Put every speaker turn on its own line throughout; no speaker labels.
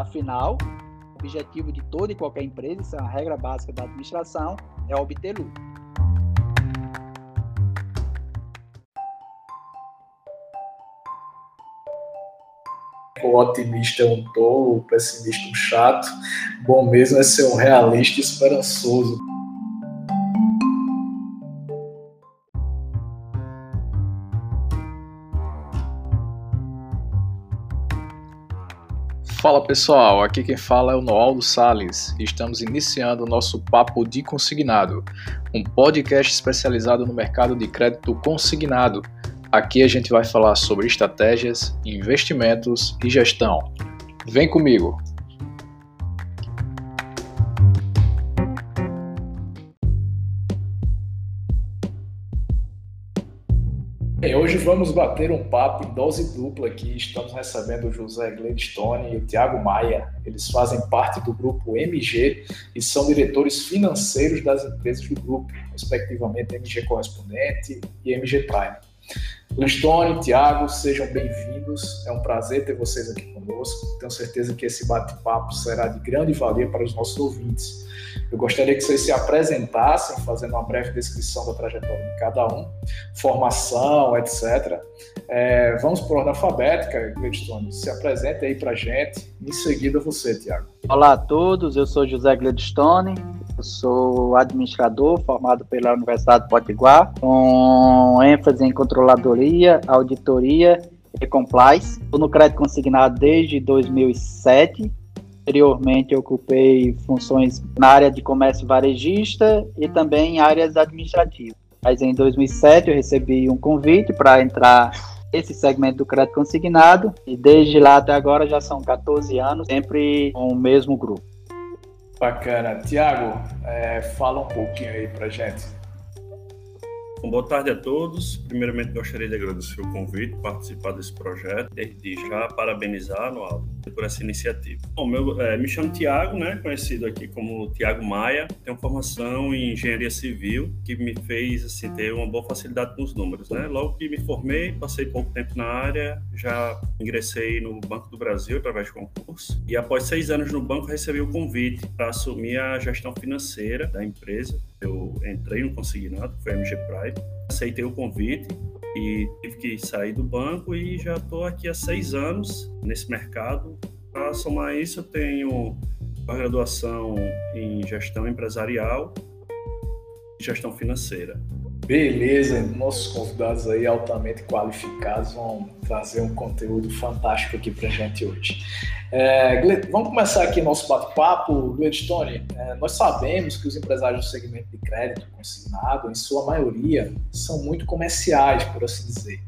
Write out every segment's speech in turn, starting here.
Afinal, o objetivo de toda e qualquer empresa, isso é uma regra básica da administração, é obter lucro.
o otimista é um tolo, o pessimista um chato. Bom mesmo é ser um realista esperançoso.
Fala pessoal, aqui quem fala é o Noaldo Sales e estamos iniciando o nosso Papo de Consignado, um podcast especializado no mercado de crédito consignado Aqui a gente vai falar sobre estratégias, investimentos e gestão. Vem comigo!
Hoje vamos bater um papo em dose dupla aqui. Estamos recebendo o José Gladstone e o Tiago Maia. Eles fazem parte do grupo MG e são diretores financeiros das empresas do grupo, respectivamente MG Correspondente e MG Prime. Listone, Tiago, sejam bem-vindos. É um prazer ter vocês aqui conosco. Tenho certeza que esse bate-papo será de grande valia para os nossos ouvintes. Eu gostaria que vocês se apresentassem, fazendo uma breve descrição da trajetória de cada um, formação, etc. É, vamos por ordem alfabética, Gladstone. Se apresente aí para a gente. Em seguida, você, Tiago.
Olá a todos, eu sou José Gladstone, eu sou administrador formado pela Universidade de Potiguar, com ênfase em controladoria, auditoria e compliance. Estou no crédito consignado desde 2007. Anteriormente, ocupei funções na área de comércio varejista e também em áreas administrativas. Mas em 2007 eu recebi um convite para entrar esse segmento do crédito consignado e desde lá até agora já são 14 anos, sempre com o mesmo grupo.
Bacana. Tiago, é, fala um pouquinho aí pra gente.
Bom, boa tarde a todos. Primeiramente, gostaria de agradecer o convite, participar desse projeto, desde já parabenizar no Aldo por essa iniciativa. Bom, meu, é, me chamo Tiago, né, conhecido aqui como Tiago Maia. Tenho formação em engenharia civil, que me fez assim, ter uma boa facilidade com os números. Né? Logo que me formei, passei pouco tempo na área, já ingressei no Banco do Brasil através de concurso. E após seis anos no banco, recebi o convite para assumir a gestão financeira da empresa. Eu entrei no consignado, que foi a MG Prime, aceitei o convite e tive que sair do banco e já estou aqui há seis anos nesse mercado. Para somar isso, eu tenho a graduação em gestão empresarial e gestão financeira.
Beleza, nossos convidados aí altamente qualificados vão trazer um conteúdo fantástico aqui para gente hoje. É, vamos começar aqui nosso bate-papo. Gladstone, é, nós sabemos que os empresários do segmento de crédito consignado, em sua maioria, são muito comerciais, por assim dizer.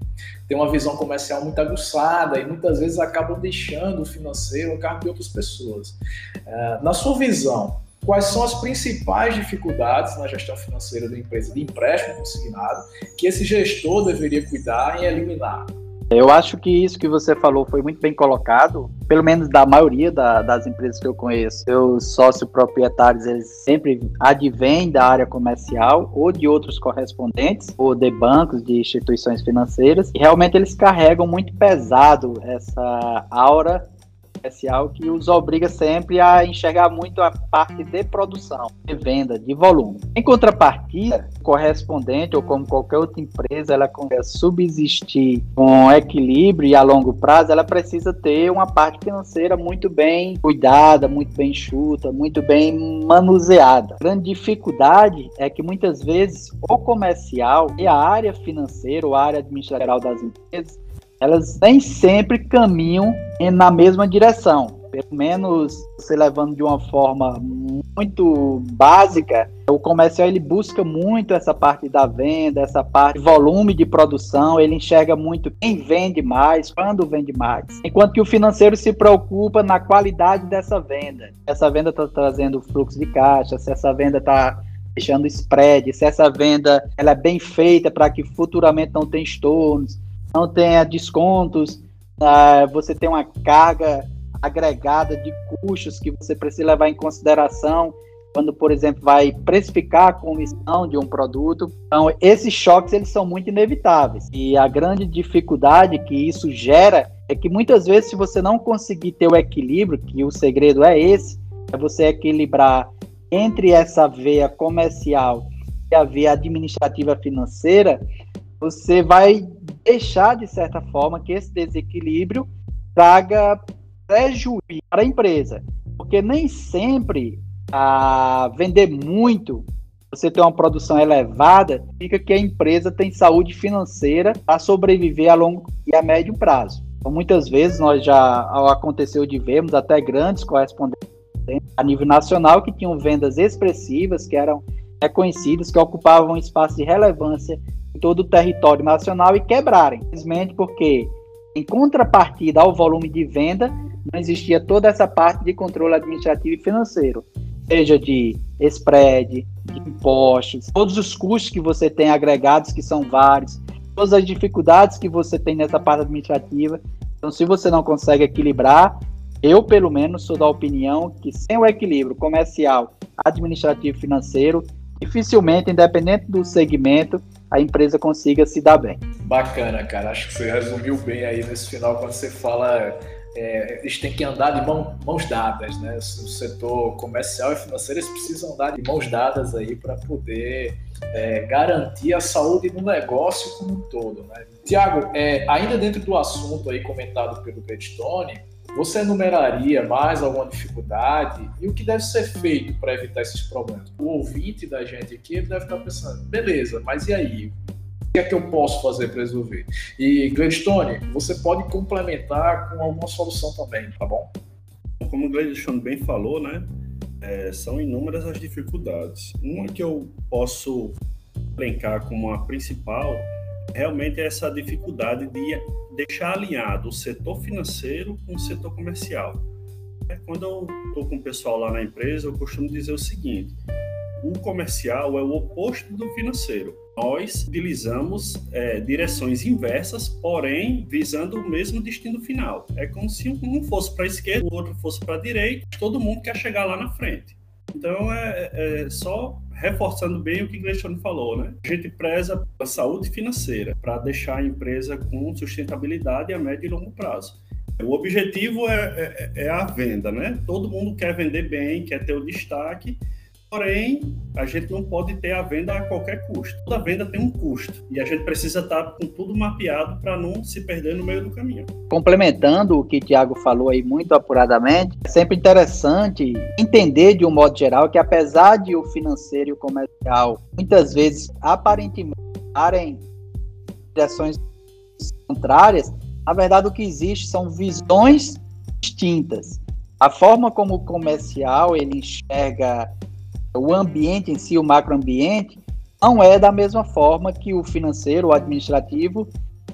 Tem uma visão comercial muito aguçada e muitas vezes acabam deixando o financeiro a cargo de outras pessoas. É, na sua visão, quais são as principais dificuldades na gestão financeira da empresa de empréstimo consignado que esse gestor deveria cuidar em eliminar?
Eu acho que isso que você falou foi muito bem colocado, pelo menos da maioria da, das empresas que eu conheço. Os sócios proprietários, eles sempre advêm da área comercial ou de outros correspondentes, ou de bancos, de instituições financeiras, e realmente eles carregam muito pesado essa aura especial que os obriga sempre a enxergar muito a parte de produção, de venda, de volume. Em contrapartida, correspondente ou como qualquer outra empresa, ela consegue subsistir com equilíbrio e a longo prazo, ela precisa ter uma parte financeira muito bem cuidada, muito bem chuta, muito bem manuseada. A grande dificuldade é que muitas vezes o comercial e a área financeira, ou a área administrativa das empresas, elas nem sempre caminham na mesma direção. Pelo menos você levando de uma forma muito básica, o comercial ele busca muito essa parte da venda, essa parte de volume de produção, ele enxerga muito quem vende mais, quando vende mais. Enquanto que o financeiro se preocupa na qualidade dessa venda. Essa venda está trazendo fluxo de caixa, se essa venda está deixando spread, se essa venda ela é bem feita para que futuramente não tenha estornos, não tenha descontos, uh, você tem uma carga agregada de custos que você precisa levar em consideração. quando, por exemplo, vai precificar a comissão de um produto. Então, esses choques eles são muito inevitáveis. E a grande dificuldade que isso gera é que muitas vezes, se você não conseguir ter o equilíbrio, que o segredo é esse, é você equilibrar entre essa veia comercial e a veia administrativa financeira, você vai deixar, de certa forma, que esse desequilíbrio traga prejuízo para a empresa. Porque nem sempre a vender muito, você ter uma produção elevada, fica que a empresa tem saúde financeira para sobreviver a longo e a médio prazo. Então, muitas vezes nós já aconteceu de vermos até grandes correspondentes a nível nacional que tinham vendas expressivas, que eram reconhecidas, que ocupavam um espaço de relevância todo o território nacional e quebrarem, simplesmente porque, em contrapartida ao volume de venda, não existia toda essa parte de controle administrativo e financeiro seja de spread, de impostos, todos os custos que você tem agregados, que são vários, todas as dificuldades que você tem nessa parte administrativa. Então, se você não consegue equilibrar, eu, pelo menos, sou da opinião que sem o equilíbrio comercial, administrativo e financeiro, dificilmente, independente do segmento, a empresa consiga se dar bem.
Bacana, cara. Acho que você resumiu bem aí nesse final quando você fala é, eles têm que andar de mão, mãos dadas, né? O setor comercial e financeiro eles precisam andar de mãos dadas aí para poder é, garantir a saúde do negócio como um todo, né? Tiago, é, ainda dentro do assunto aí comentado pelo Gladstone, você enumeraria mais alguma dificuldade e o que deve ser feito para evitar esses problemas? O ouvinte da gente aqui deve estar pensando, beleza, mas e aí? que é que eu posso fazer para resolver? E Gladstone, você pode complementar com alguma solução também, tá bom?
Como o Gladstone bem falou, né? É, são inúmeras as dificuldades. Uma que eu posso elencar como a principal realmente é essa dificuldade de deixar alinhado o setor financeiro com o setor comercial. É, quando eu estou com o pessoal lá na empresa, eu costumo dizer o seguinte: o comercial é o oposto do financeiro nós utilizamos é, direções inversas, porém visando o mesmo destino final. É como se um fosse para a esquerda, o outro fosse para a direita, todo mundo quer chegar lá na frente. Então é, é só reforçando bem o que Gleison falou, né? A gente preza a saúde financeira para deixar a empresa com sustentabilidade a médio e longo prazo. O objetivo é, é, é a venda, né? Todo mundo quer vender bem, quer ter o destaque, Porém, a gente não pode ter a venda a qualquer custo. Toda venda tem um custo e a gente precisa estar com tudo mapeado para não se perder no meio do caminho.
Complementando o que o Tiago falou aí muito apuradamente, é sempre interessante entender de um modo geral que apesar de o financeiro e o comercial muitas vezes aparentemente estarem direções contrárias, na verdade o que existe são visões distintas. A forma como o comercial ele enxerga o ambiente em si, o macroambiente, não é da mesma forma que o financeiro, o administrativo,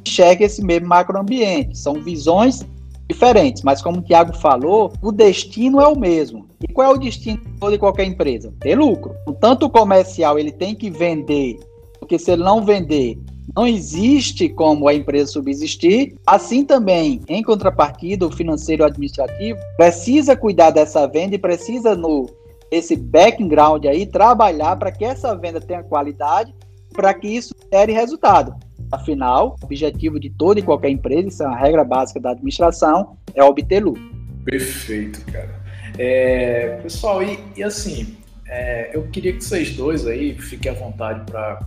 enxerga esse mesmo macroambiente. São visões diferentes, mas como o Tiago falou, o destino é o mesmo. E qual é o destino de qualquer empresa? Ter lucro. Tanto o comercial ele tem que vender, porque se ele não vender, não existe como a empresa subsistir. Assim também, em contrapartida, o financeiro administrativo precisa cuidar dessa venda e precisa no esse background aí, trabalhar para que essa venda tenha qualidade, para que isso gere resultado. Afinal, o objetivo de toda e qualquer empresa, isso é uma regra básica da administração, é obter lucro.
Perfeito, cara. É, pessoal, e, e assim, é, eu queria que vocês dois aí fiquem à vontade para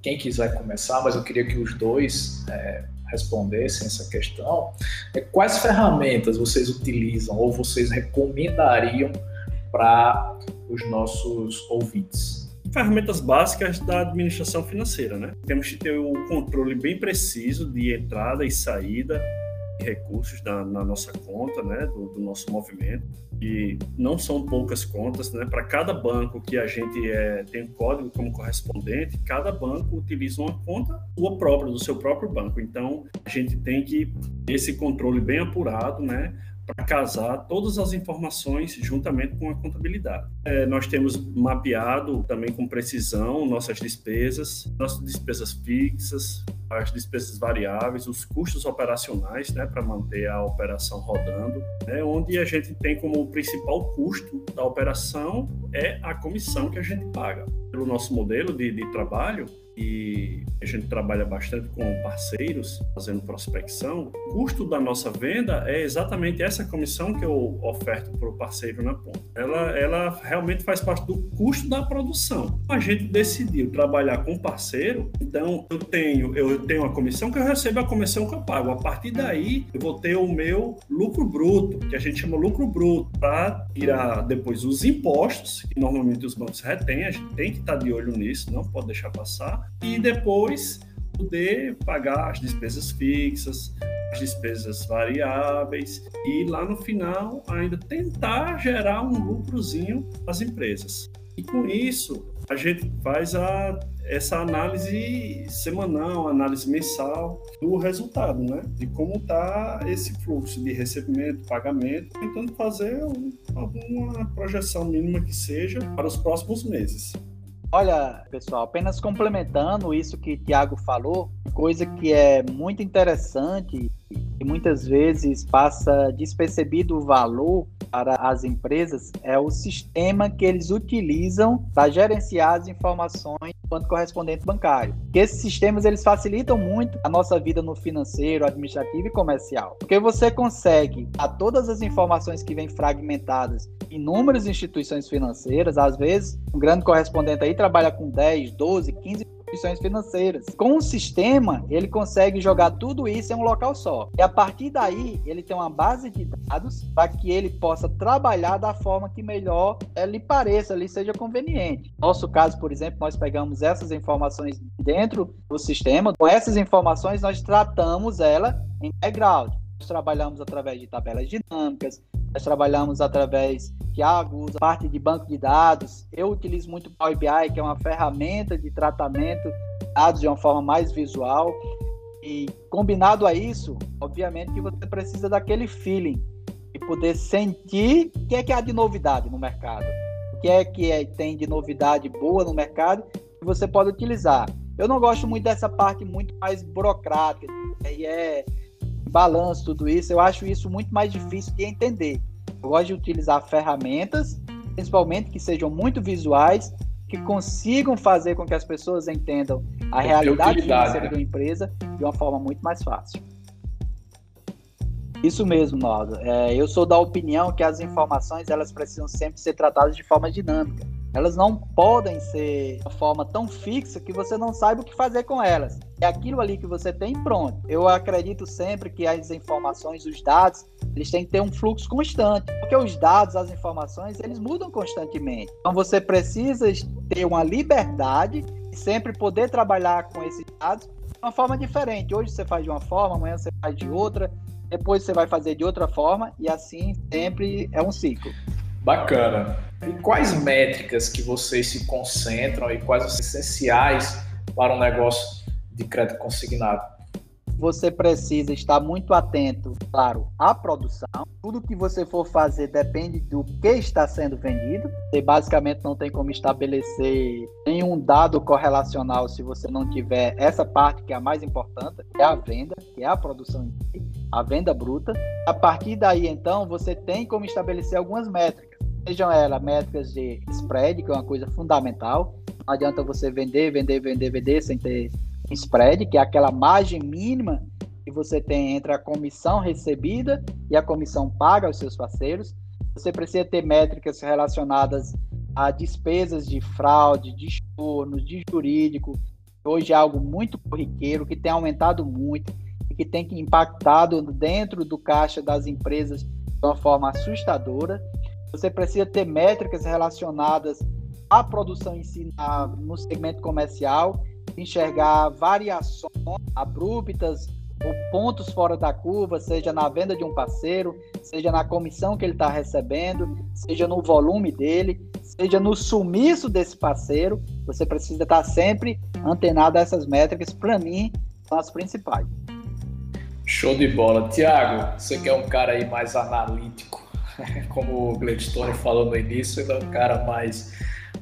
quem quiser começar, mas eu queria que os dois é, respondessem essa questão. É, quais ferramentas vocês utilizam ou vocês recomendariam para os nossos ouvintes?
Ferramentas básicas da administração financeira, né? Temos que ter um controle bem preciso de entrada e saída de recursos na, na nossa conta, né? Do, do, nosso movimento. E não são poucas contas, né? Para cada banco que a gente é, tem um código como correspondente, cada banco utiliza uma conta sua própria, do seu próprio banco. Então, a gente tem que ter esse controle bem apurado, né? Para casar todas as informações juntamente com a contabilidade. É, nós temos mapeado também com precisão nossas despesas, nossas despesas fixas, as despesas variáveis, os custos operacionais, né, para manter a operação rodando, né, onde a gente tem como principal custo da operação é a comissão que a gente paga. Pelo nosso modelo de, de trabalho, e a gente trabalha bastante com parceiros fazendo prospecção, o custo da nossa venda é exatamente essa comissão que eu oferto para o parceiro na ponta. Ela, ela realmente faz parte do custo da produção. A gente decidiu trabalhar com parceiro, então eu tenho eu tenho a comissão que eu recebo a comissão que eu pago. A partir daí eu vou ter o meu lucro bruto, que a gente chama lucro bruto, para tirar depois os impostos que normalmente os bancos retêm. A gente tem que estar de olho nisso, não pode deixar passar e depois poder pagar as despesas fixas, as despesas variáveis e lá no final ainda tentar gerar um lucrozinho às empresas. E com isso a gente faz a, essa análise semanal, análise mensal do resultado, né? De como está esse fluxo de recebimento, pagamento, tentando fazer um, alguma projeção mínima que seja para os próximos meses.
Olha, pessoal, apenas complementando isso que o Tiago falou, coisa que é muito interessante e muitas vezes passa despercebido o valor para as empresas é o sistema que eles utilizam para gerenciar as informações quanto correspondente bancário. Que esses sistemas eles facilitam muito a nossa vida no financeiro, administrativo e comercial. Porque você consegue a todas as informações que vêm fragmentadas inúmeras instituições financeiras, às vezes um grande correspondente aí trabalha com 10, 12, 15 instituições financeiras. Com o sistema, ele consegue jogar tudo isso em um local só. E a partir daí, ele tem uma base de dados para que ele possa trabalhar da forma que melhor é, lhe pareça, lhe seja conveniente. Nosso caso, por exemplo, nós pegamos essas informações dentro do sistema. Com essas informações, nós tratamos ela em background. Nós trabalhamos através de tabelas dinâmicas, nós trabalhamos através, Tiago usa parte de banco de dados, eu utilizo muito Power BI, que é uma ferramenta de tratamento de dados de uma forma mais visual. E combinado a isso, obviamente que você precisa daquele feeling e poder sentir o que é que há de novidade no mercado, o que é que é, tem de novidade boa no mercado que você pode utilizar. Eu não gosto muito dessa parte muito mais burocrática, e é balanço, tudo isso, eu acho isso muito mais difícil de entender. Eu gosto de utilizar ferramentas, principalmente que sejam muito visuais, que consigam fazer com que as pessoas entendam a realidade financeira né? da empresa de uma forma muito mais fácil. Isso mesmo, Nosa. É, eu sou da opinião que as informações elas precisam sempre ser tratadas de forma dinâmica. Elas não podem ser de forma tão fixa que você não saiba o que fazer com elas. É aquilo ali que você tem pronto. Eu acredito sempre que as informações, os dados, eles têm que ter um fluxo constante, porque os dados, as informações, eles mudam constantemente. Então você precisa ter uma liberdade e sempre poder trabalhar com esses dados de uma forma diferente. Hoje você faz de uma forma, amanhã você faz de outra, depois você vai fazer de outra forma e assim sempre é um ciclo.
Bacana. E quais métricas que vocês se concentram e quais os essenciais para um negócio de crédito consignado?
Você precisa estar muito atento, claro, à produção. Tudo que você for fazer depende do que está sendo vendido. Você basicamente não tem como estabelecer nenhum dado correlacional se você não tiver essa parte que é a mais importante, que é a venda, que é a produção em si, a venda bruta. A partir daí, então, você tem como estabelecer algumas métricas sejam elas métricas de spread, que é uma coisa fundamental. Não adianta você vender, vender, vender, vender sem ter spread, que é aquela margem mínima que você tem entre a comissão recebida e a comissão paga aos seus parceiros. Você precisa ter métricas relacionadas a despesas de fraude, de estorno, de jurídico. Hoje é algo muito corriqueiro, que tem aumentado muito e que tem impactado dentro do caixa das empresas de uma forma assustadora. Você precisa ter métricas relacionadas à produção em si na, no segmento comercial, enxergar variações abruptas ou pontos fora da curva, seja na venda de um parceiro, seja na comissão que ele está recebendo, seja no volume dele, seja no sumiço desse parceiro. Você precisa estar sempre antenado a essas métricas. Para mim, são as principais.
Show de bola. Tiago, você que é um cara aí mais analítico, como o Gladstone falou no início, ele é um cara mais,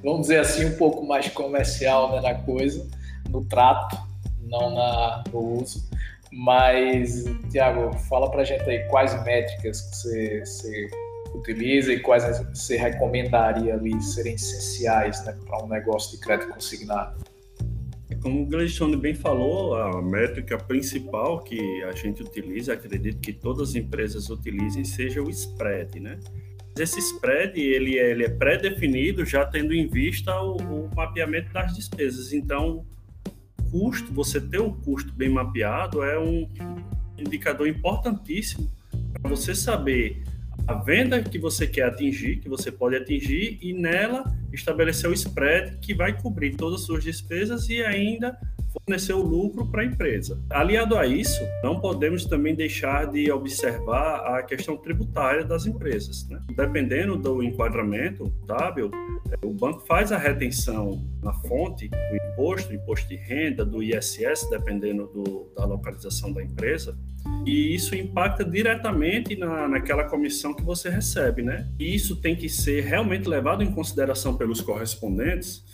vamos dizer assim, um pouco mais comercial né, na coisa, no trato, não na, no uso. Mas, Tiago, fala pra gente aí quais métricas que você, você utiliza e quais você recomendaria ali serem essenciais né, para um negócio de crédito consignado.
Como o Gleison bem falou, a métrica principal que a gente utiliza, acredito que todas as empresas utilizem, seja o spread, né? Esse spread ele é, é pré-definido já tendo em vista o, o mapeamento das despesas. Então, custo, você ter um custo bem mapeado é um indicador importantíssimo para você saber a venda que você quer atingir, que você pode atingir, e nela estabelecer o spread que vai cobrir todas as suas despesas e ainda fornecer o lucro para a empresa. Aliado a isso, não podemos também deixar de observar a questão tributária das empresas. Né? Dependendo do enquadramento W, o banco faz a retenção na fonte do imposto, imposto de renda, do ISS, dependendo do, da localização da empresa, e isso impacta diretamente na, naquela comissão que você recebe, né? E isso tem que ser realmente levado em consideração pelos correspondentes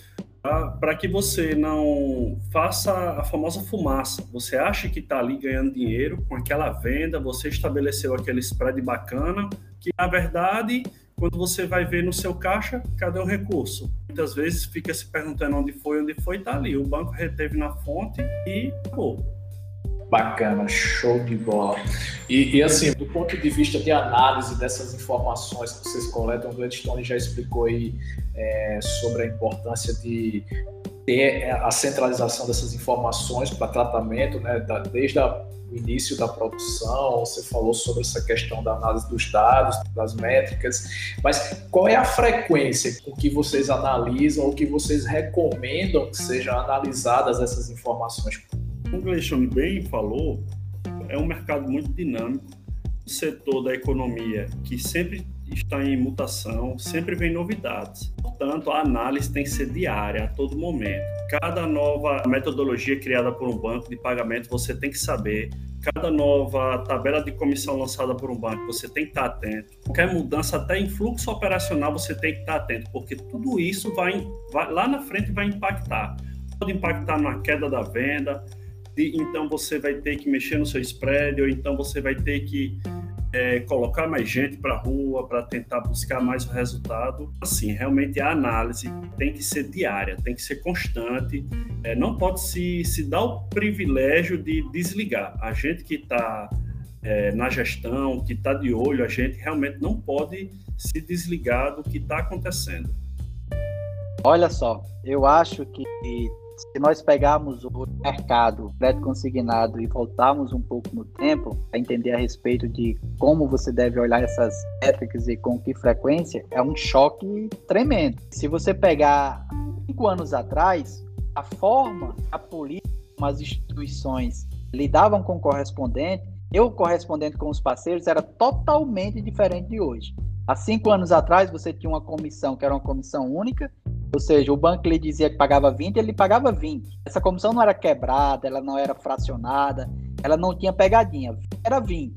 para que você não faça a famosa fumaça. Você acha que está ali ganhando dinheiro com aquela venda, você estabeleceu aquele spread bacana, que na verdade, quando você vai ver no seu caixa, cadê o recurso? Muitas vezes fica se perguntando onde foi, onde foi, está ali. O banco reteve na fonte e acabou.
Bacana, show de bola. E, e, assim, do ponto de vista de análise dessas informações que vocês coletam, o Gladstone já explicou aí é, sobre a importância de ter a centralização dessas informações para tratamento, né, da, desde a, o início da produção, você falou sobre essa questão da análise dos dados, das métricas, mas qual é a frequência com que vocês analisam ou que vocês recomendam que sejam analisadas essas informações?
Como o Gleison bem falou, é um mercado muito dinâmico, o setor da economia que sempre está em mutação, sempre vem novidades. Portanto, a análise tem que ser diária, a todo momento. Cada nova metodologia criada por um banco de pagamento, você tem que saber. Cada nova tabela de comissão lançada por um banco, você tem que estar atento. Qualquer mudança, até em fluxo operacional, você tem que estar atento, porque tudo isso vai, vai lá na frente vai impactar. Pode impactar na queda da venda, então você vai ter que mexer no seu spread, ou então você vai ter que é, colocar mais gente para a rua para tentar buscar mais o resultado. Assim, realmente a análise tem que ser diária, tem que ser constante, é, não pode se, se dar o privilégio de desligar. A gente que está é, na gestão, que está de olho, a gente realmente não pode se desligar do que está acontecendo.
Olha só, eu acho que se nós pegarmos o mercado crédito consignado e voltarmos um pouco no tempo para entender a respeito de como você deve olhar essas métricas e com que frequência, é um choque tremendo. Se você pegar cinco anos atrás, a forma, a política, as instituições lidavam com o correspondente, eu correspondente com os parceiros era totalmente diferente de hoje. Há cinco anos atrás, você tinha uma comissão que era uma comissão única, ou seja, o banco lhe dizia que pagava 20, ele pagava 20. Essa comissão não era quebrada, ela não era fracionada, ela não tinha pegadinha, era 20.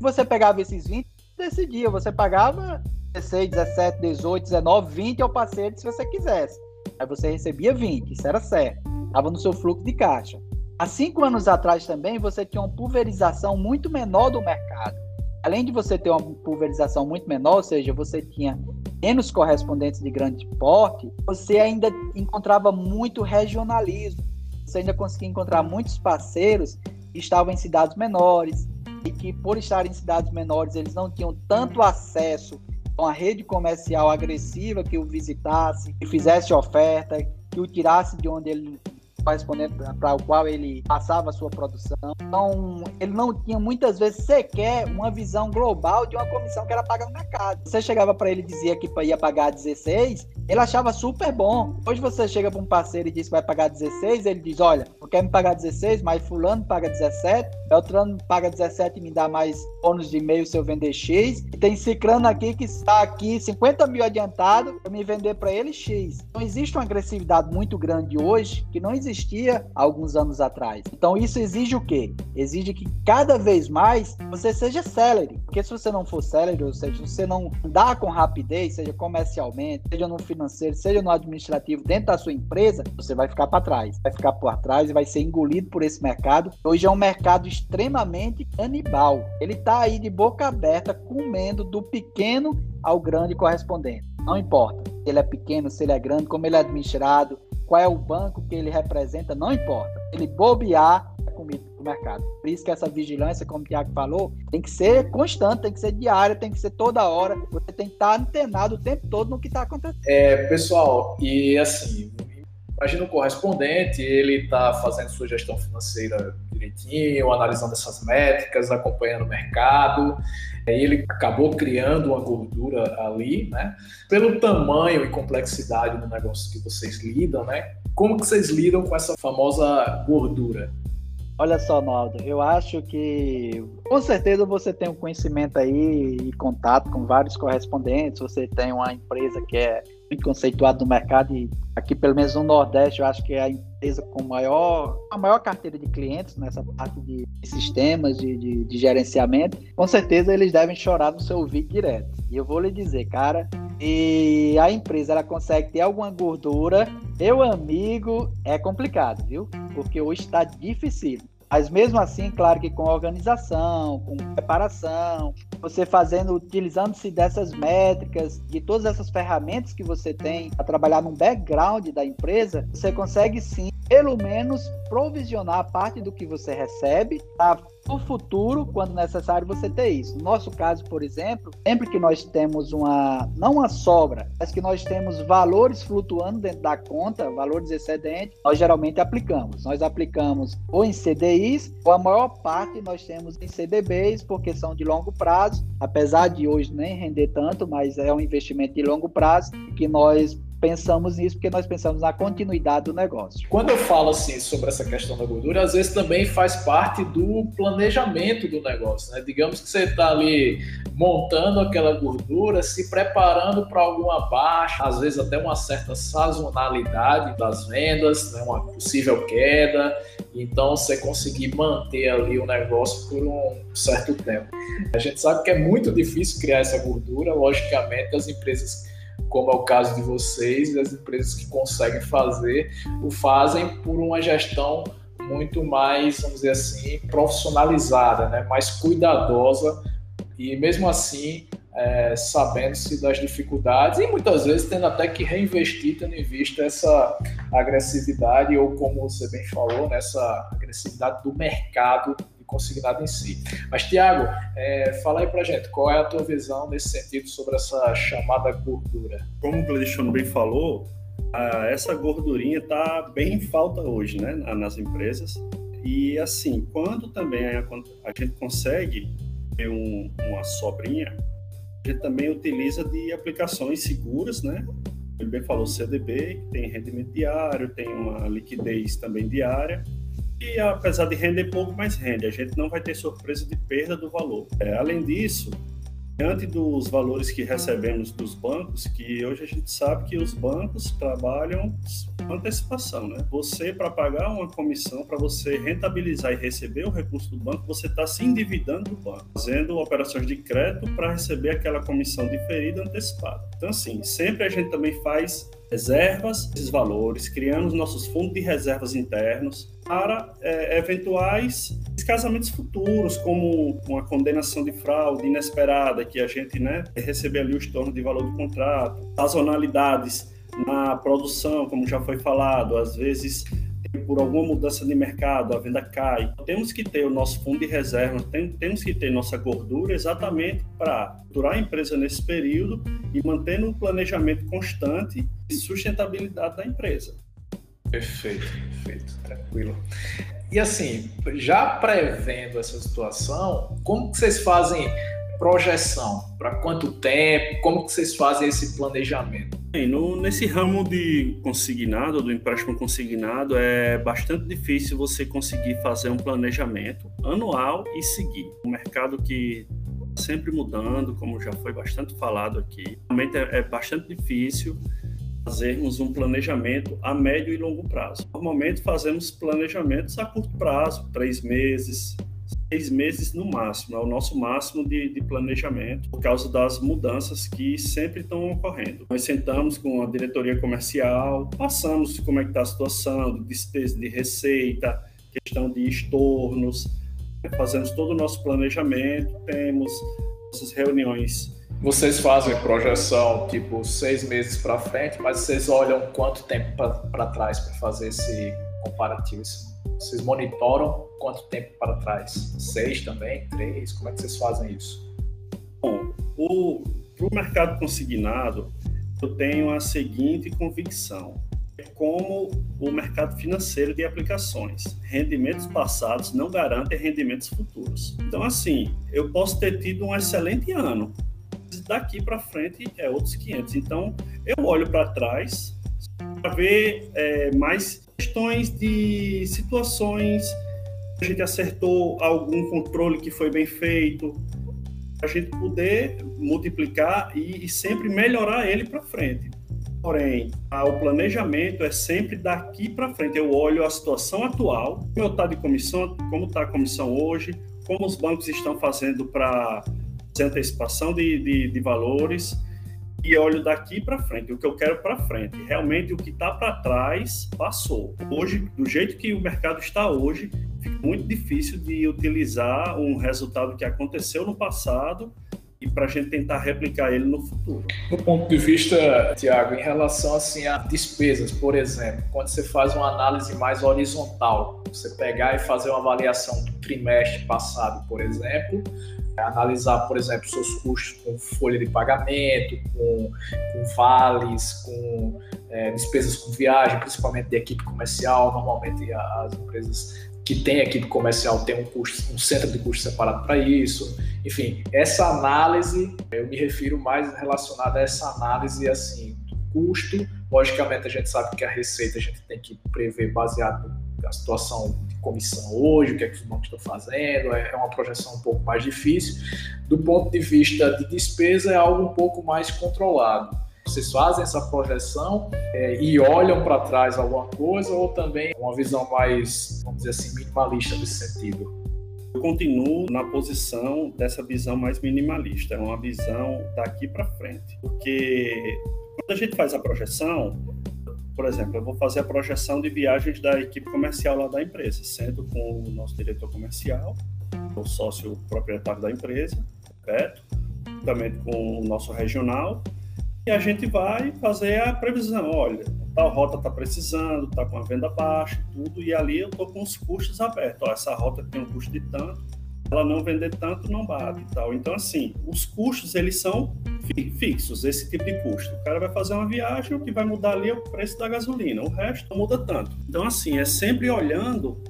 Você pegava esses 20, decidia, você pagava 16, 17, 18, 19, 20 ao parceiro se você quisesse. Aí você recebia 20, isso era certo. Estava no seu fluxo de caixa. Há cinco anos atrás também, você tinha uma pulverização muito menor do mercado. Além de você ter uma pulverização muito menor, ou seja, você tinha menos correspondentes de grande porte, você ainda encontrava muito regionalismo. Você ainda conseguia encontrar muitos parceiros que estavam em cidades menores e que, por estarem em cidades menores, eles não tinham tanto acesso a uma rede comercial agressiva que o visitasse, que fizesse oferta, que o tirasse de onde ele correspondente para o qual ele passava a sua produção. Então, ele não tinha muitas vezes sequer uma visão global de uma comissão que era paga no mercado. Você chegava para ele e dizia que ia pagar 16, ele achava super bom. Hoje você chega para um parceiro e diz que vai pagar 16, ele diz: Olha, quer me pagar 16, mas fulano paga 17, Beltrano paga 17 e me dá mais bônus de e-mail se eu vender X. E tem Cicrano aqui que está aqui 50 mil adiantado para me vender para ele X. Então existe uma agressividade muito grande hoje que não existia alguns anos atrás. Então isso exige o quê? Exige que cada vez mais você seja celery. Porque se você não for celery, ou seja, se você não andar com rapidez, seja comercialmente, seja no financeiro, seja no administrativo, dentro da sua empresa, você vai ficar para trás. Vai ficar por trás e vai ser engolido por esse mercado. Hoje é um mercado extremamente canibal. Ele está aí de boca aberta, comendo do pequeno ao grande correspondente. Não importa se ele é pequeno, se ele é grande, como ele é administrado, qual é o banco que ele representa, não importa. Ele bobear é comido no mercado. Por isso que essa vigilância, como o Tiago falou, tem que ser constante, tem que ser diária, tem que ser toda hora. Você tem que estar antenado o tempo todo no que está acontecendo.
É, pessoal, e assim, Imagina o correspondente, ele está fazendo sua gestão financeira direitinho, analisando essas métricas, acompanhando o mercado, ele acabou criando uma gordura ali, né? Pelo tamanho e complexidade do negócio que vocês lidam, né? Como que vocês lidam com essa famosa gordura?
Olha só, Naldo, eu acho que com certeza você tem um conhecimento aí e contato com vários correspondentes, você tem uma empresa que é conceituado no mercado e aqui pelo menos no Nordeste eu acho que é a empresa com maior, a maior carteira de clientes nessa parte de sistemas de, de, de gerenciamento, com certeza eles devem chorar no seu ouvido direto. E eu vou lhe dizer, cara, e a empresa ela consegue ter alguma gordura, meu amigo, é complicado, viu? Porque hoje está difícil. Mas mesmo assim, claro que com organização, com preparação, você fazendo, utilizando-se dessas métricas, de todas essas ferramentas que você tem para trabalhar no background da empresa, você consegue sim, pelo menos, provisionar parte do que você recebe para no futuro, quando necessário, você ter isso. No nosso caso, por exemplo, sempre que nós temos uma, não uma sobra, mas que nós temos valores flutuando dentro da conta, valores excedentes, nós geralmente aplicamos. Nós aplicamos ou em CDIs, ou a maior parte nós temos em CDBs, porque são de longo prazo, apesar de hoje nem render tanto, mas é um investimento de longo prazo que nós pensamos nisso porque nós pensamos na continuidade do negócio.
Quando eu falo assim sobre essa questão da gordura, às vezes também faz parte do planejamento do negócio, né? Digamos que você está ali montando aquela gordura, se preparando para alguma baixa, às vezes até uma certa sazonalidade das vendas, né? uma possível queda, então você conseguir manter ali o negócio por um certo tempo. A gente sabe que é muito difícil criar essa gordura, logicamente as empresas como é o caso de vocês, as empresas que conseguem fazer, o fazem por uma gestão muito mais, vamos dizer assim, profissionalizada, né? mais cuidadosa e mesmo assim é, sabendo-se das dificuldades e muitas vezes tendo até que reinvestir, tendo em vista essa agressividade ou como você bem falou, nessa agressividade do mercado consignado em si. Mas, Tiago, é, fala aí pra gente, qual é a tua visão nesse sentido sobre essa chamada gordura?
Como o Gleison bem falou, a, essa gordurinha está bem em falta hoje, né, nas empresas. E, assim, quando também a, a gente consegue ter um, uma sobrinha, a gente também utiliza de aplicações seguras, né? Ele bem falou CDB, que tem rendimento diário, tem uma liquidez também diária, e apesar de render pouco, mais rende. A gente não vai ter surpresa de perda do valor. É, além disso, diante dos valores que recebemos dos bancos, que hoje a gente sabe que os bancos trabalham antecipação, né? Você, para pagar uma comissão, para você rentabilizar e receber o recurso do banco, você está se endividando do banco, fazendo operações de crédito para receber aquela comissão diferida antecipada. Então, assim, sempre a gente também faz reservas, esses valores, criamos nossos fundos de reservas internos para é, eventuais casamentos futuros, como uma condenação de fraude inesperada, que a gente né, receber ali o estorno de valor do contrato, sazonalidades na produção, como já foi falado, às vezes por alguma mudança de mercado, a venda cai. Temos que ter o nosso fundo de reserva, tem, temos que ter nossa gordura exatamente para durar a empresa nesse período e manter um planejamento constante e sustentabilidade da empresa.
Perfeito, perfeito, tranquilo. E assim, já prevendo essa situação, como que vocês fazem projeção? Para quanto tempo? Como que vocês fazem esse planejamento?
Bem, no, nesse ramo de consignado, do empréstimo consignado, é bastante difícil você conseguir fazer um planejamento anual e seguir. Um mercado que sempre mudando, como já foi bastante falado aqui. Realmente é, é bastante difícil fazermos um planejamento a médio e longo prazo. Normalmente fazemos planejamentos a curto prazo, três meses, seis meses no máximo, é o nosso máximo de, de, planejamento, por causa das mudanças que sempre estão ocorrendo. Nós sentamos com a diretoria comercial, passamos como é que está a situação de despesa de receita, questão de estornos, fazemos todo o nosso planejamento, temos essas reuniões.
Vocês fazem projeção tipo seis meses para frente, mas vocês olham quanto tempo para trás para fazer esse comparativo? Vocês monitoram quanto tempo para trás? Seis também? Três? Como é que vocês fazem isso?
Bom, para o mercado consignado, eu tenho a seguinte convicção como o mercado financeiro de aplicações. Rendimentos passados não garantem rendimentos futuros. Então, assim, eu posso ter tido um excelente ano. Daqui para frente é outros 500. Então, eu olho para trás para ver é, mais questões de situações. A gente acertou algum controle que foi bem feito, a gente poder multiplicar e, e sempre melhorar ele para frente. Porém, o planejamento é sempre daqui para frente. Eu olho a situação atual, como está de comissão, como está a comissão hoje, como os bancos estão fazendo para antecipação de, de, de, valores e olho daqui para frente, o que eu quero para frente. Realmente o que está para trás passou. Hoje, do jeito que o mercado está hoje, fica muito difícil de utilizar um resultado que aconteceu no passado e para a gente tentar replicar ele no futuro.
Do ponto de vista, Tiago, em relação assim a despesas, por exemplo, quando você faz uma análise mais horizontal, você pegar e fazer uma avaliação trimestre passado, por exemplo, analisar, por exemplo, seus custos com folha de pagamento, com, com vales, com é, despesas com viagem, principalmente de equipe comercial. Normalmente as empresas que tem equipe comercial tem um, custo, um centro de custo separado para isso. Enfim, essa análise, eu me refiro mais relacionada a essa análise assim, do custo. Logicamente, a gente sabe que a receita a gente tem que prever baseado na situação comissão hoje, o que é que os bancos estão fazendo, é, é uma projeção um pouco mais difícil. Do ponto de vista de despesa, é algo um pouco mais controlado vocês fazem essa projeção é, e olham para trás alguma coisa ou também uma visão mais, vamos dizer assim, minimalista nesse sentido?
Eu continuo na posição dessa visão mais minimalista, é uma visão daqui para frente, porque quando a gente faz a projeção, por exemplo, eu vou fazer a projeção de viagens da equipe comercial lá da empresa, sendo com o nosso diretor comercial, o sócio proprietário da empresa, Beto, também com o nosso regional e a gente vai fazer a previsão. Olha, tal rota está precisando, está com a venda baixa, tudo, e ali eu estou com os custos abertos. Ó, essa rota tem um custo de tanto, ela não vender tanto, não bate e tal. Então, assim, os custos, eles são fixos, esse tipo de custo. O cara vai fazer uma viagem, o que vai mudar ali é o preço da gasolina, o resto não muda tanto. Então, assim, é sempre olhando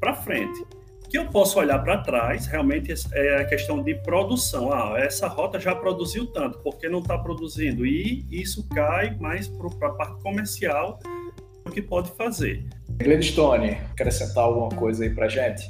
para frente que eu posso olhar para trás, realmente é a questão de produção. Ah, essa rota já produziu tanto, por que não está produzindo? E isso cai mais para a parte comercial, o que pode fazer.
Gladstone, acrescentar alguma coisa aí para gente?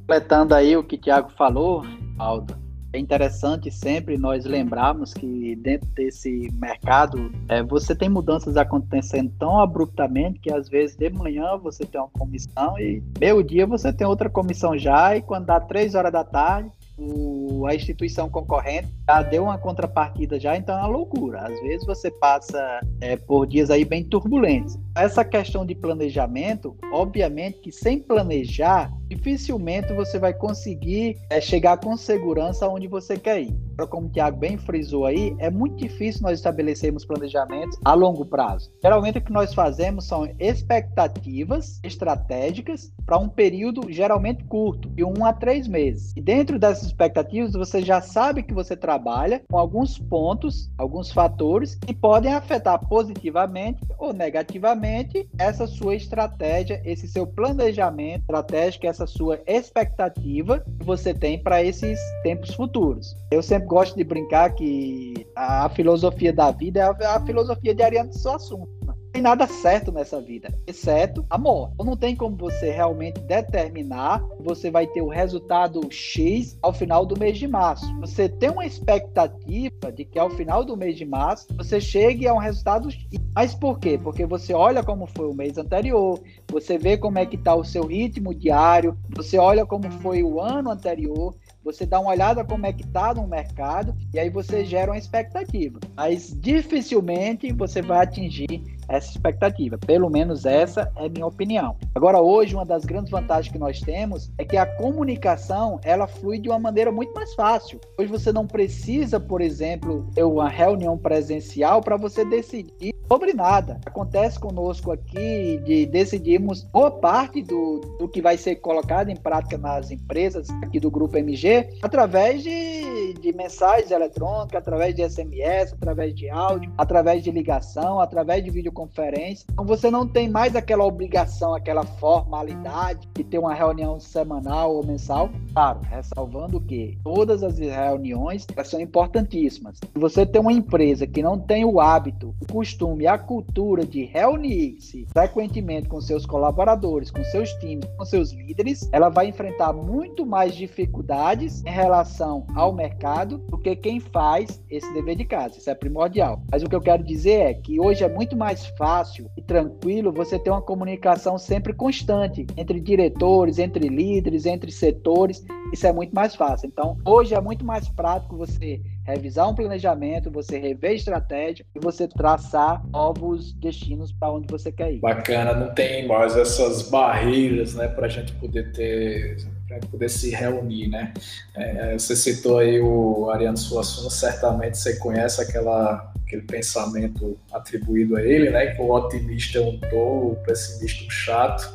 Completando aí o que o Tiago falou, Aldo, é interessante sempre nós lembrarmos que dentro desse mercado é, você tem mudanças acontecendo tão abruptamente que às vezes de manhã você tem uma comissão e meio dia você tem outra comissão já e quando dá três horas da tarde o, a instituição concorrente já deu uma contrapartida já, então é uma loucura. Às vezes você passa é, por dias aí bem turbulentos. Essa questão de planejamento, obviamente que sem planejar, dificilmente você vai conseguir é, chegar com segurança onde você quer ir. Como o Tiago bem frisou aí, é muito difícil nós estabelecermos planejamentos a longo prazo. Geralmente o que nós fazemos são expectativas estratégicas para um período geralmente curto, de um a três meses. E dentro dessas expectativas, você já sabe que você trabalha trabalha com alguns pontos, alguns fatores que podem afetar positivamente ou negativamente essa sua estratégia, esse seu planejamento estratégico, essa sua expectativa que você tem para esses tempos futuros. Eu sempre gosto de brincar que a filosofia da vida é a, filosofia de Ariano Suassuna tem nada certo nessa vida, exceto a morte. Então não tem como você realmente determinar que você vai ter o resultado X ao final do mês de março. Você tem uma expectativa de que ao final do mês de março você chegue a um resultado X. Mas por quê? Porque você olha como foi o mês anterior, você vê como é que está o seu ritmo diário, você olha como foi o ano anterior, você dá uma olhada como é que está no mercado e aí você gera uma expectativa. Mas dificilmente você vai atingir essa expectativa. Pelo menos essa é minha opinião. Agora hoje uma das grandes vantagens que nós temos é que a comunicação ela flui de uma maneira muito mais fácil. Hoje você não precisa, por exemplo, ter uma reunião presencial para você decidir sobre nada. Acontece conosco aqui de decidirmos boa parte do, do que vai ser colocado em prática nas empresas aqui do grupo MG através de, de mensagens eletrônicas, através de SMS, através de áudio, através de ligação, através de videoconferência. Então você não tem mais aquela obrigação, aquela formalidade de ter uma reunião semanal ou mensal. Claro, ressalvando que todas as reuniões são importantíssimas. Se você tem uma empresa que não tem o hábito, o costume a cultura de reunir-se frequentemente com seus colaboradores, com seus times, com seus líderes, ela vai enfrentar muito mais dificuldades em relação ao mercado do que quem faz esse dever de casa. Isso é primordial. Mas o que eu quero dizer é que hoje é muito mais fácil e tranquilo você ter uma comunicação sempre constante entre diretores, entre líderes, entre setores. Isso é muito mais fácil. Então, hoje é muito mais prático você revisar um planejamento, você rever estratégia e você traçar novos destinos para onde você quer ir.
Bacana, não tem mais essas barreiras, né, para a gente poder ter para poder se reunir, né? É, você citou aí o Ariano Suassuna, certamente você conhece aquela, aquele pensamento atribuído a ele, né? Que o otimista é um tolo, o pessimista um chato.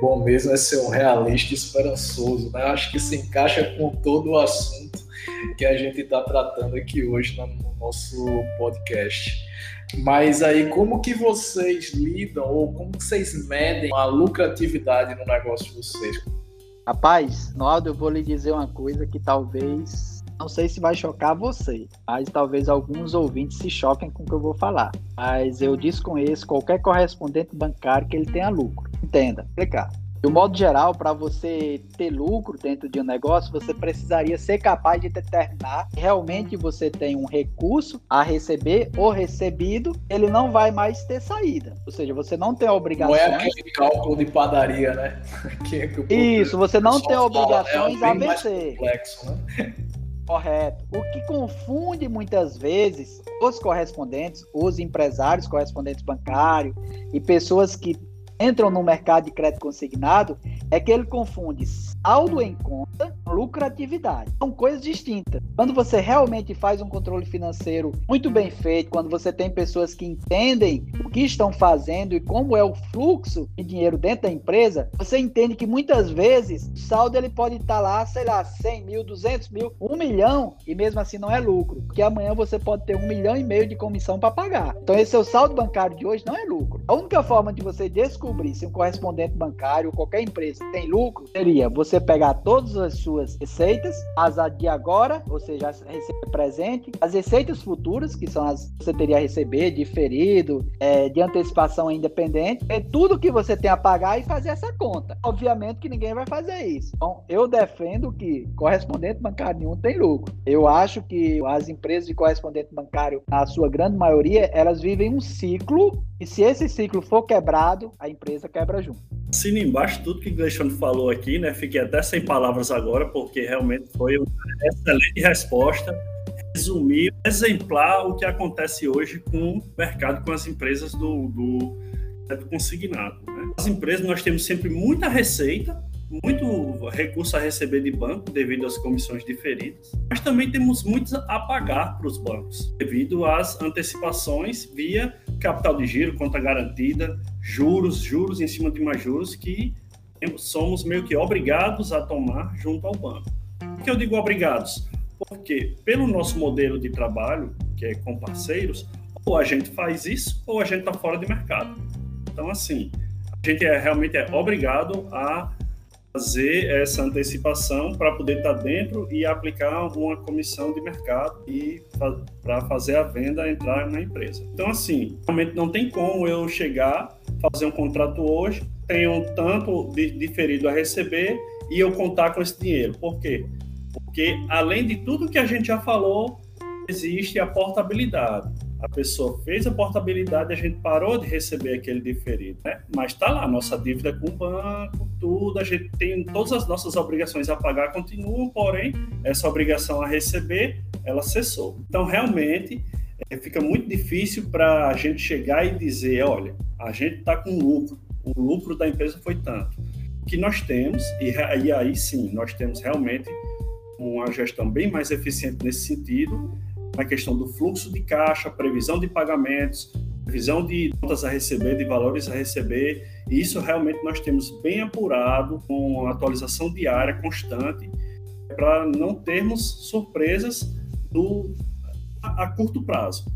Bom mesmo é ser um realista esperançoso, né? Acho que se encaixa com todo o assunto que a gente está tratando aqui hoje no nosso podcast. Mas aí, como que vocês lidam ou como vocês medem a lucratividade no negócio de vocês?
Rapaz, Naldo, eu vou lhe dizer uma coisa que talvez, não sei se vai chocar você, mas talvez alguns ouvintes se choquem com o que eu vou falar. Mas eu desconheço qualquer correspondente bancário que ele tenha lucro. Entenda, explicar. De um modo geral, para você ter lucro dentro de um negócio, você precisaria ser capaz de determinar que realmente você tem um recurso a receber ou recebido, ele não vai mais ter saída. Ou seja, você não tem a obrigação. Não
é aquele cálculo de padaria, né?
que, é que Isso, você não tem obrigações é a vencer. Complexo, né? Correto. O que confunde muitas vezes os correspondentes, os empresários correspondentes bancários e pessoas que entram no mercado de crédito consignado é que ele confunde saldo em conta com lucratividade. São coisas distintas. Quando você realmente faz um controle financeiro muito bem feito, quando você tem pessoas que entendem o que estão fazendo e como é o fluxo de dinheiro dentro da empresa, você entende que muitas vezes o saldo ele pode estar lá, sei lá, 100 mil, 200 mil, 1 milhão e mesmo assim não é lucro, porque amanhã você pode ter um milhão e meio de comissão para pagar. Então esse seu saldo bancário de hoje não é lucro. A única forma de você descobrir descobrir se um correspondente bancário ou qualquer empresa tem lucro, seria você pegar todas as suas receitas, as de agora, ou seja, as receita presente, as receitas futuras, que são as que você teria a receber, diferido, é, de antecipação independente, é tudo que você tem a pagar e fazer essa conta. Obviamente que ninguém vai fazer isso. Então, eu defendo que correspondente bancário nenhum tem lucro. Eu acho que as empresas de correspondente bancário, na sua grande maioria, elas vivem um ciclo e se esse ciclo for quebrado, a empresa quebra junto.
Assino embaixo tudo que o Gleison falou aqui, né? Fiquei até sem palavras agora, porque realmente foi uma excelente resposta. Resumir, exemplar o que acontece hoje com o mercado, com as empresas do, do, do consignado. Né? As empresas, nós temos sempre muita receita, muito recurso a receber de banco devido às comissões diferidas, mas também temos muitos a pagar para os bancos devido às antecipações via capital de giro, conta garantida, juros, juros em cima de mais juros que somos meio que obrigados a tomar junto ao banco. Por que eu digo obrigados? Porque, pelo nosso modelo de trabalho, que é com parceiros, ou a gente faz isso, ou a gente está fora de mercado. Então, assim, a gente é, realmente é obrigado a fazer essa antecipação para poder estar tá dentro e aplicar uma comissão de mercado e para fazer a venda entrar na empresa. Então, assim, realmente não tem como eu chegar, fazer um contrato hoje, tenho um tanto de diferido a receber e eu contar com esse dinheiro. Por quê? Porque, além de tudo que a gente já falou, existe a portabilidade a pessoa fez a portabilidade, a gente parou de receber aquele diferido, né? Mas está lá, nossa dívida com o banco, tudo, a gente tem todas as nossas obrigações a pagar continuam, porém, essa obrigação a receber, ela cessou. Então, realmente, é, fica muito difícil para a gente chegar e dizer, olha, a gente está com lucro, o lucro da empresa foi tanto. O que nós temos, e, e aí sim, nós temos realmente uma gestão bem mais eficiente nesse sentido, na questão do fluxo de caixa, previsão de pagamentos, previsão de contas a receber, de valores a receber, e isso realmente nós temos bem apurado, com atualização diária constante, para não termos surpresas do, a, a curto prazo.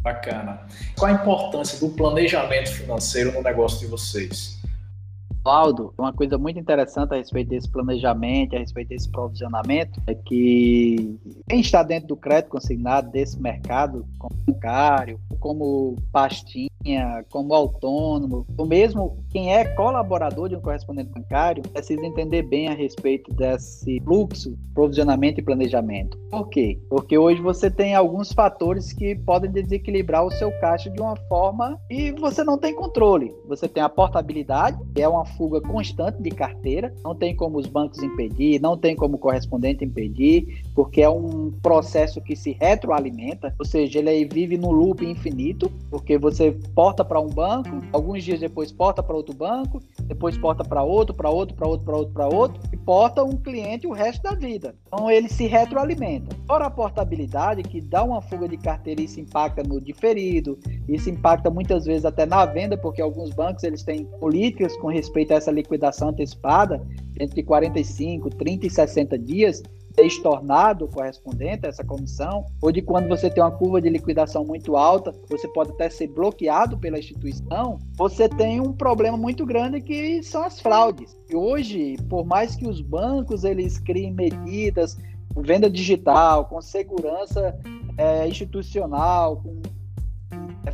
Bacana. Qual a importância do planejamento financeiro no negócio de vocês?
Valdo, uma coisa muito interessante a respeito desse planejamento, a respeito desse provisionamento, é que quem está dentro do crédito consignado, desse mercado, como bancário, como pastinha, como autônomo, ou mesmo quem é colaborador de um correspondente bancário, precisa entender bem a respeito desse fluxo, provisionamento e planejamento. Por quê? Porque hoje você tem alguns fatores que podem desequilibrar o seu caixa de uma forma e você não tem controle. Você tem a portabilidade, que é uma fuga constante de carteira, não tem como os bancos impedir, não tem como o correspondente impedir, porque é um processo que se retroalimenta, ou seja, ele vive no loop infinito, porque você porta para um banco, alguns dias depois porta para outro banco, depois porta para outro, para outro, para outro, para outro, para outro, e porta um cliente o resto da vida. Então ele se retroalimenta. Fora a portabilidade, que dá uma fuga de carteira e isso impacta no diferido, isso impacta muitas vezes até na venda, porque alguns bancos eles têm políticas com respeito a essa liquidação antecipada, entre 45, 30 e 60 dias, estornado correspondente a essa comissão, ou de quando você tem uma curva de liquidação muito alta, você pode até ser bloqueado pela instituição, você tem um problema muito grande que são as fraudes. E hoje, por mais que os bancos eles criem medidas venda digital, com segurança é, institucional, com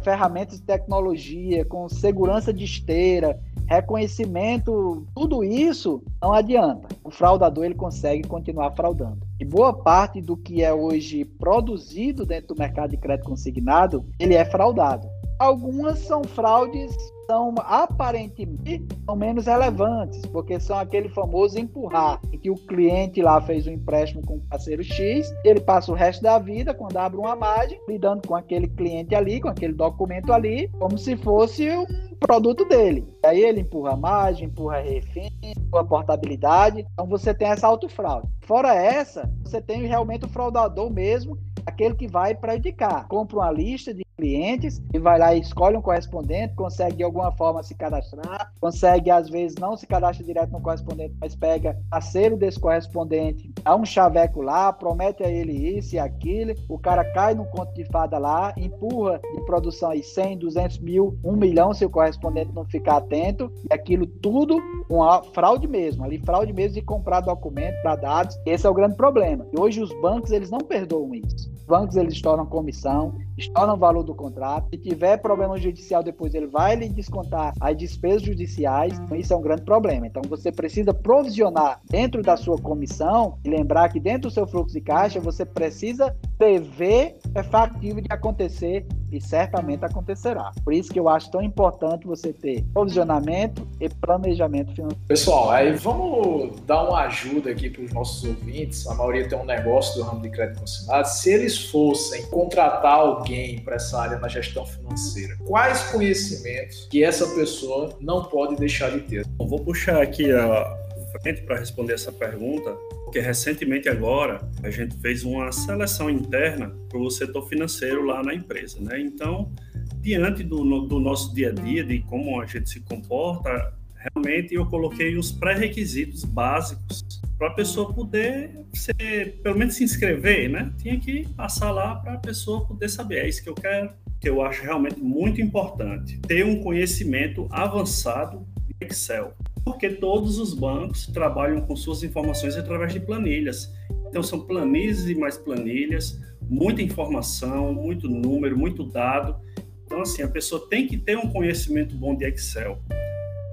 ferramentas de tecnologia, com segurança de esteira, reconhecimento, tudo isso não adianta. O fraudador ele consegue continuar fraudando. E boa parte do que é hoje produzido dentro do mercado de crédito consignado, ele é fraudado. Algumas são fraudes são aparentemente são menos relevantes, porque são aquele famoso empurrar, em que o cliente lá fez um empréstimo com o parceiro X, ele passa o resto da vida, quando abre uma margem, lidando com aquele cliente ali, com aquele documento ali, como se fosse um produto dele. Aí ele empurra a margem, empurra refém, empurra portabilidade. Então você tem essa autofraude. Fora essa, você tem realmente o fraudador mesmo, aquele que vai prejudicar. Compra uma lista de clientes e vai lá e escolhe um correspondente, consegue de alguma forma se cadastrar, consegue às vezes não se cadastra direto no correspondente, mas pega parceiro desse correspondente, dá um chaveco lá, promete a ele isso e aquilo, o cara cai no conto de fada lá, empurra de produção aí 100, 200 mil, 1 milhão se o correspondente não ficar atento, e aquilo tudo uma fraude mesmo, ali fraude mesmo de comprar documento para dados, esse é o grande problema. E hoje os bancos eles não perdoam isso. Os bancos eles tornam comissão, estornam o valor do contrato. Se tiver problema judicial depois, ele vai lhe descontar as despesas judiciais. Então, isso é um grande problema. Então, você precisa provisionar dentro da sua comissão e lembrar que dentro do seu fluxo de caixa, você precisa prever é factível de acontecer e certamente acontecerá. Por isso que eu acho tão importante você ter provisionamento e planejamento financeiro.
Pessoal, aí vamos dar uma ajuda aqui para os nossos ouvintes. A maioria tem um negócio do ramo de crédito consignado. Se eles fossem contratar alguém para essa área na gestão financeira, quais conhecimentos que essa pessoa não pode deixar de ter?
Vou puxar aqui a frente para responder essa pergunta porque recentemente agora a gente fez uma seleção interna para o setor financeiro lá na empresa, né? Então, diante do, do nosso dia a dia, de como a gente se comporta, realmente eu coloquei os pré-requisitos básicos para a pessoa poder ser, pelo menos se inscrever, né? Tinha que passar lá para a pessoa poder saber, é isso que eu quero, que eu acho realmente muito importante, ter um conhecimento avançado de Excel, porque todos os bancos trabalham com suas informações através de planilhas. Então são planilhas e mais planilhas, muita informação, muito número, muito dado. Então assim, a pessoa tem que ter um conhecimento bom de Excel.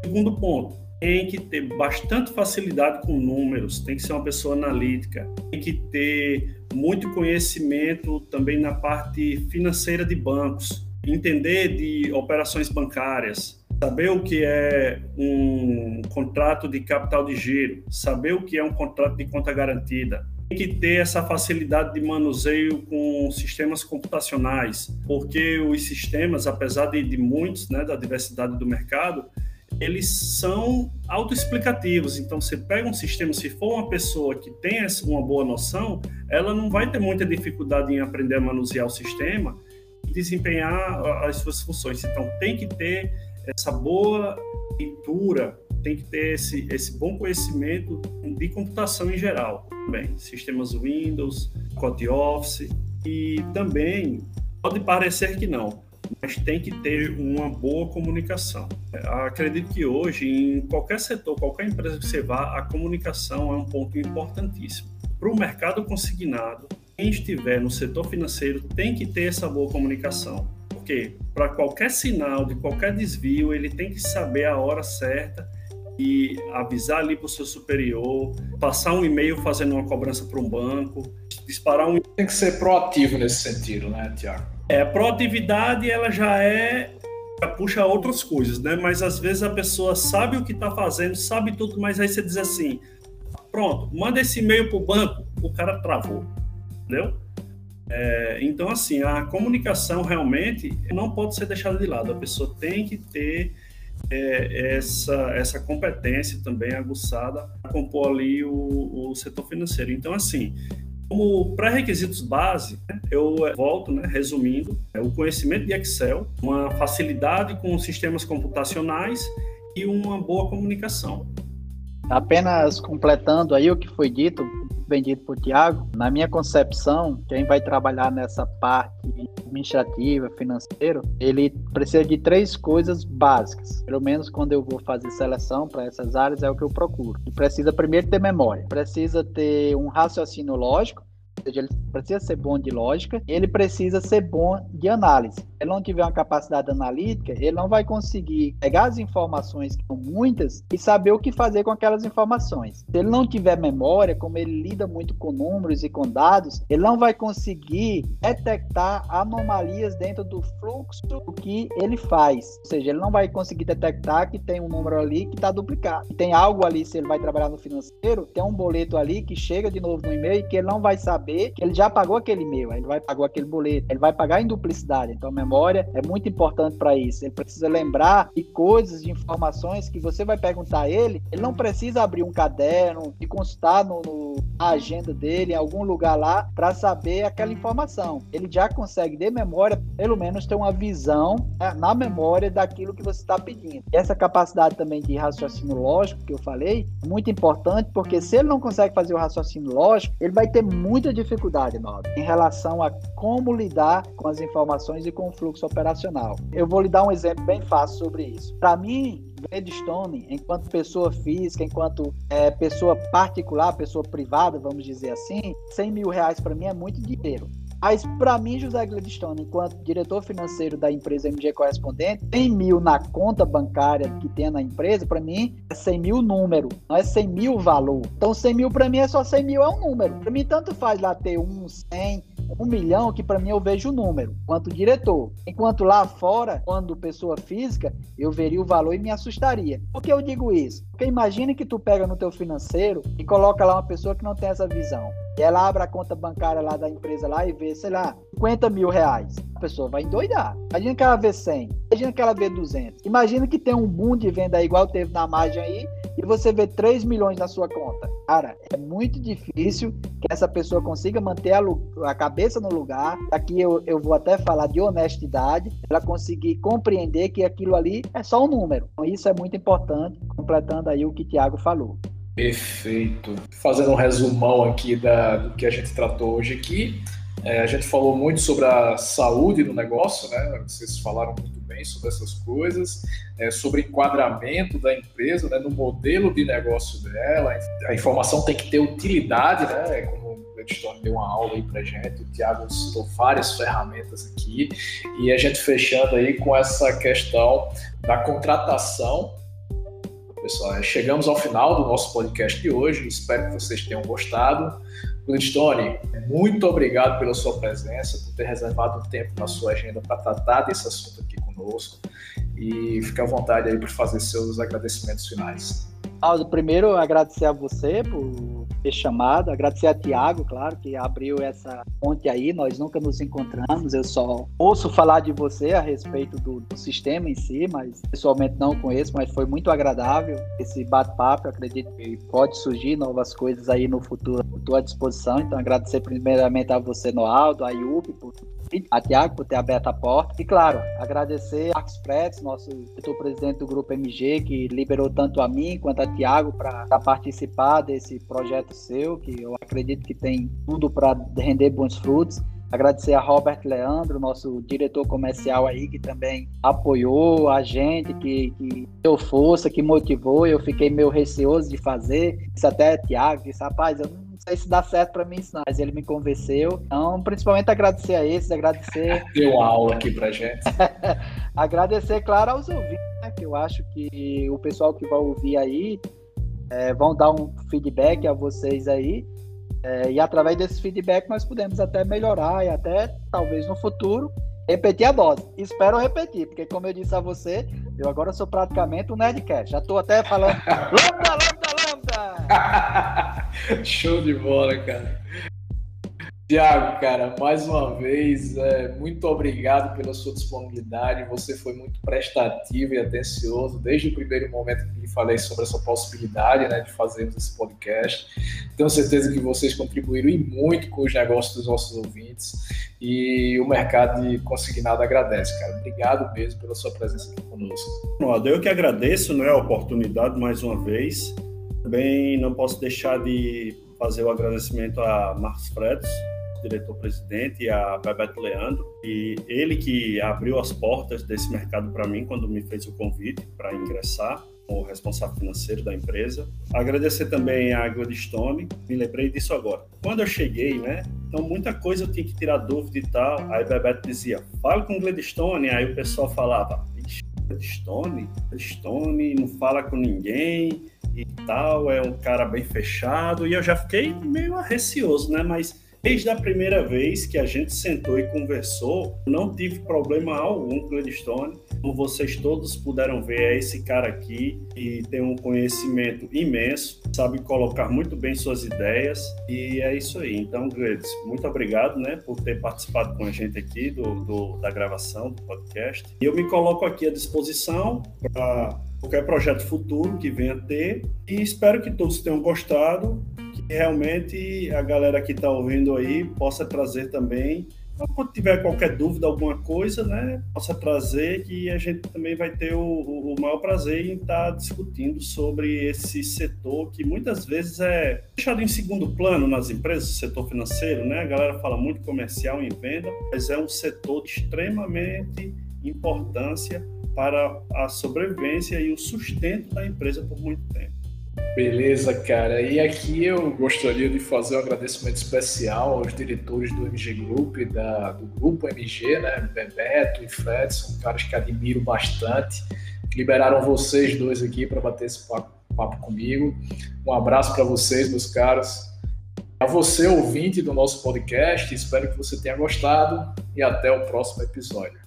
Segundo ponto, tem que ter bastante facilidade com números, tem que ser uma pessoa analítica, tem que ter muito conhecimento também na parte financeira de bancos, entender de operações bancárias, saber o que é um contrato de capital de giro, saber o que é um contrato de conta garantida. Tem que ter essa facilidade de manuseio com sistemas computacionais, porque os sistemas, apesar de, de muitos, né, da diversidade do mercado, eles são autoexplicativos. Então, você pega um sistema, se for uma pessoa que tem uma boa noção, ela não vai ter muita dificuldade em aprender a manusear o sistema e desempenhar as suas funções. Então, tem que ter essa boa leitura, tem que ter esse, esse bom conhecimento de computação em geral. Bem, sistemas Windows, Code Office e também pode parecer que não, mas tem que ter uma boa comunicação. Acredito que hoje, em qualquer setor, qualquer empresa que você vá, a comunicação é um ponto importantíssimo. Para o mercado consignado, quem estiver no setor financeiro tem que ter essa boa comunicação. Porque para qualquer sinal de qualquer desvio, ele tem que saber a hora certa e avisar ali para o seu superior, passar um e-mail fazendo uma cobrança para um banco, disparar um.
Tem que ser proativo nesse sentido, né, Tiago?
É, a proatividade ela já é já puxa outras coisas, né? Mas às vezes a pessoa sabe o que está fazendo, sabe tudo, mas aí você diz assim: pronto, manda esse e-mail para o banco, o cara travou, entendeu? É, então, assim, a comunicação realmente não pode ser deixada de lado. A pessoa tem que ter é, essa, essa competência também aguçada para compor ali o, o setor financeiro. Então, assim, como pré-requisitos base, né, eu volto, né, resumindo, é o conhecimento de Excel, uma facilidade com sistemas computacionais e uma boa comunicação.
Apenas completando aí o que foi dito, bem dito por Tiago, na minha concepção, quem vai trabalhar nessa parte administrativa, financeiro, ele precisa de três coisas básicas. Pelo menos quando eu vou fazer seleção para essas áreas é o que eu procuro. Ele precisa primeiro ter memória, precisa ter um raciocínio lógico, seja, ele precisa ser bom de lógica, ele precisa ser bom de análise. Se ele não tiver uma capacidade analítica, ele não vai conseguir pegar as informações, que são muitas, e saber o que fazer com aquelas informações. Se ele não tiver memória, como ele lida muito com números e com dados, ele não vai conseguir detectar anomalias dentro do fluxo que ele faz. Ou seja, ele não vai conseguir detectar que tem um número ali que está duplicado. Tem algo ali, se ele vai trabalhar no financeiro, tem um boleto ali que chega de novo no e-mail que ele não vai saber que ele já pagou aquele e-mail, ele vai pagar aquele boleto, ele vai pagar em duplicidade. Então, a memória é muito importante para isso. Ele precisa lembrar de coisas, de informações que você vai perguntar a ele. Ele não precisa abrir um caderno e consultar no, no na agenda dele, em algum lugar lá, para saber aquela informação. Ele já consegue, de memória, pelo menos ter uma visão né, na memória daquilo que você está pedindo. E essa capacidade também de raciocínio lógico que eu falei, é muito importante, porque se ele não consegue fazer o raciocínio lógico, ele vai ter muita dificuldade, Nova, em relação a como lidar com as informações e com o fluxo operacional. Eu vou lhe dar um exemplo bem fácil sobre isso. Para mim, Gladstone, enquanto pessoa física, enquanto é, pessoa particular, pessoa privada, vamos dizer assim, 100 mil reais para mim é muito dinheiro. Mas para mim, José Gladstone, enquanto diretor financeiro da empresa MG Correspondente, 100 mil na conta bancária que tem na empresa, para mim é 100 mil número, não é 100 mil valor. Então 100 mil para mim é só 100 mil, é um número. Para mim tanto faz lá ter um, 100, um milhão, que para mim eu vejo o número, quanto diretor. Enquanto lá fora, quando pessoa física, eu veria o valor e me assustaria. Por que eu digo isso? Porque imagine que tu pega no teu financeiro e coloca lá uma pessoa que não tem essa visão. E ela abre a conta bancária lá da empresa lá e vê, sei lá, 50 mil reais. A pessoa vai endoidar. Imagina que ela vê 100. Imagina que ela vê 200. Imagina que tem um boom de venda igual teve na margem aí e você vê 3 milhões na sua conta. Cara, é muito difícil que essa pessoa consiga manter a, a cabeça no lugar. Aqui eu, eu vou até falar de honestidade, ela conseguir compreender que aquilo ali é só um número. Então, isso é muito importante completando aí o que o Tiago falou.
Perfeito. Fazendo um resumão aqui da, do que a gente tratou hoje aqui, é, a gente falou muito sobre a saúde do negócio, né? Vocês falaram muito sobre essas coisas, é, sobre enquadramento da empresa, né? No modelo de negócio dela. A informação tem que ter utilidade, né? Como o Gladstone deu uma aula aí pra gente, o Thiago citou várias ferramentas aqui, e a gente fechando aí com essa questão da contratação pessoal. É, chegamos ao final do nosso podcast de hoje. Espero que vocês tenham gostado. Gladstone, muito obrigado pela sua presença, por ter reservado um tempo na sua agenda para tratar desse assunto aqui conosco. E fique à vontade aí para fazer seus agradecimentos finais.
Aldo, primeiro agradecer a você por ter chamado, agradecer a Tiago, claro, que abriu essa ponte aí, nós nunca nos encontramos, eu só ouço falar de você a respeito do, do sistema em si, mas pessoalmente não conheço, mas foi muito agradável esse bate-papo, acredito que pode surgir novas coisas aí no futuro, estou à disposição, então agradecer primeiramente a você, Noaldo, a Yubi, por a Tiago por ter aberto a porta. E, claro, agradecer a Marcos Pretz, nosso diretor-presidente do Grupo MG, que liberou tanto a mim quanto a Tiago para participar desse projeto seu, que eu acredito que tem tudo para render bons frutos. Agradecer a Robert Leandro, nosso diretor comercial aí, que também apoiou a gente, que, que deu força, que motivou. Eu fiquei meio receoso de fazer. Isso até Tiago disse, rapaz, eu sei se dá certo para mim ensinar, mas ele me convenceu. Então, principalmente agradecer a esses, agradecer.
Deu aula aqui pra gente.
agradecer, claro, aos ouvintes, né? Que eu acho que o pessoal que vai ouvir aí é, vão dar um feedback a vocês aí. É, e através desse feedback nós podemos até melhorar e até, talvez no futuro, repetir a dose. Espero repetir, porque como eu disse a você, eu agora sou praticamente um Nerdcast. Já estou até falando lambda, lambda,
Show de bola, cara. Tiago, cara, mais uma vez, é, muito obrigado pela sua disponibilidade. Você foi muito prestativo e atencioso desde o primeiro momento que falei sobre essa possibilidade né, de fazermos esse podcast. Tenho certeza que vocês contribuíram e muito com os negócios dos nossos ouvintes e o mercado de consignado agradece, cara. Obrigado mesmo pela sua presença aqui conosco.
Eu que agradeço né, a oportunidade mais uma vez. Também não posso deixar de fazer o agradecimento a Marcos Fretos, diretor-presidente, a Bebeto Leandro, e ele que abriu as portas desse mercado para mim quando me fez o convite para ingressar como responsável financeiro da empresa. Agradecer também a Gladstone, me lembrei disso agora. Quando eu cheguei, né, então muita coisa eu tinha que tirar dúvida e tal, aí Bebeto dizia, fala com o Gladstone, aí o pessoal falava, Gladstone? Gladstone não fala com ninguém e tal, é um cara bem fechado, e eu já fiquei meio receoso, né, mas Desde a primeira vez que a gente sentou e conversou, não tive problema algum com o Gladstone. Como vocês todos puderam ver, é esse cara aqui e tem um conhecimento imenso, sabe colocar muito bem suas ideias e é isso aí. Então, Gladys, muito obrigado né, por ter participado com a gente aqui do, do da gravação do podcast. E eu me coloco aqui à disposição para qualquer projeto futuro que venha ter e espero que todos tenham gostado que realmente a galera que está ouvindo aí possa trazer também. Então, quando tiver qualquer dúvida, alguma coisa, né, possa trazer que a gente também vai ter o, o maior prazer em estar tá discutindo sobre esse setor que muitas vezes é deixado em segundo plano nas empresas, o setor financeiro, né? A galera fala muito comercial em venda, mas é um setor de extremamente importância para a sobrevivência e o sustento da empresa por muito tempo.
Beleza, cara. E aqui eu gostaria de fazer um agradecimento especial aos diretores do MG Group, da, do grupo MG, né? Bebeto e Fred, são caras que admiro bastante. Liberaram vocês dois aqui para bater esse papo, papo comigo. Um abraço para vocês, meus caros. A você, ouvinte do nosso podcast, espero que você tenha gostado e até o próximo episódio.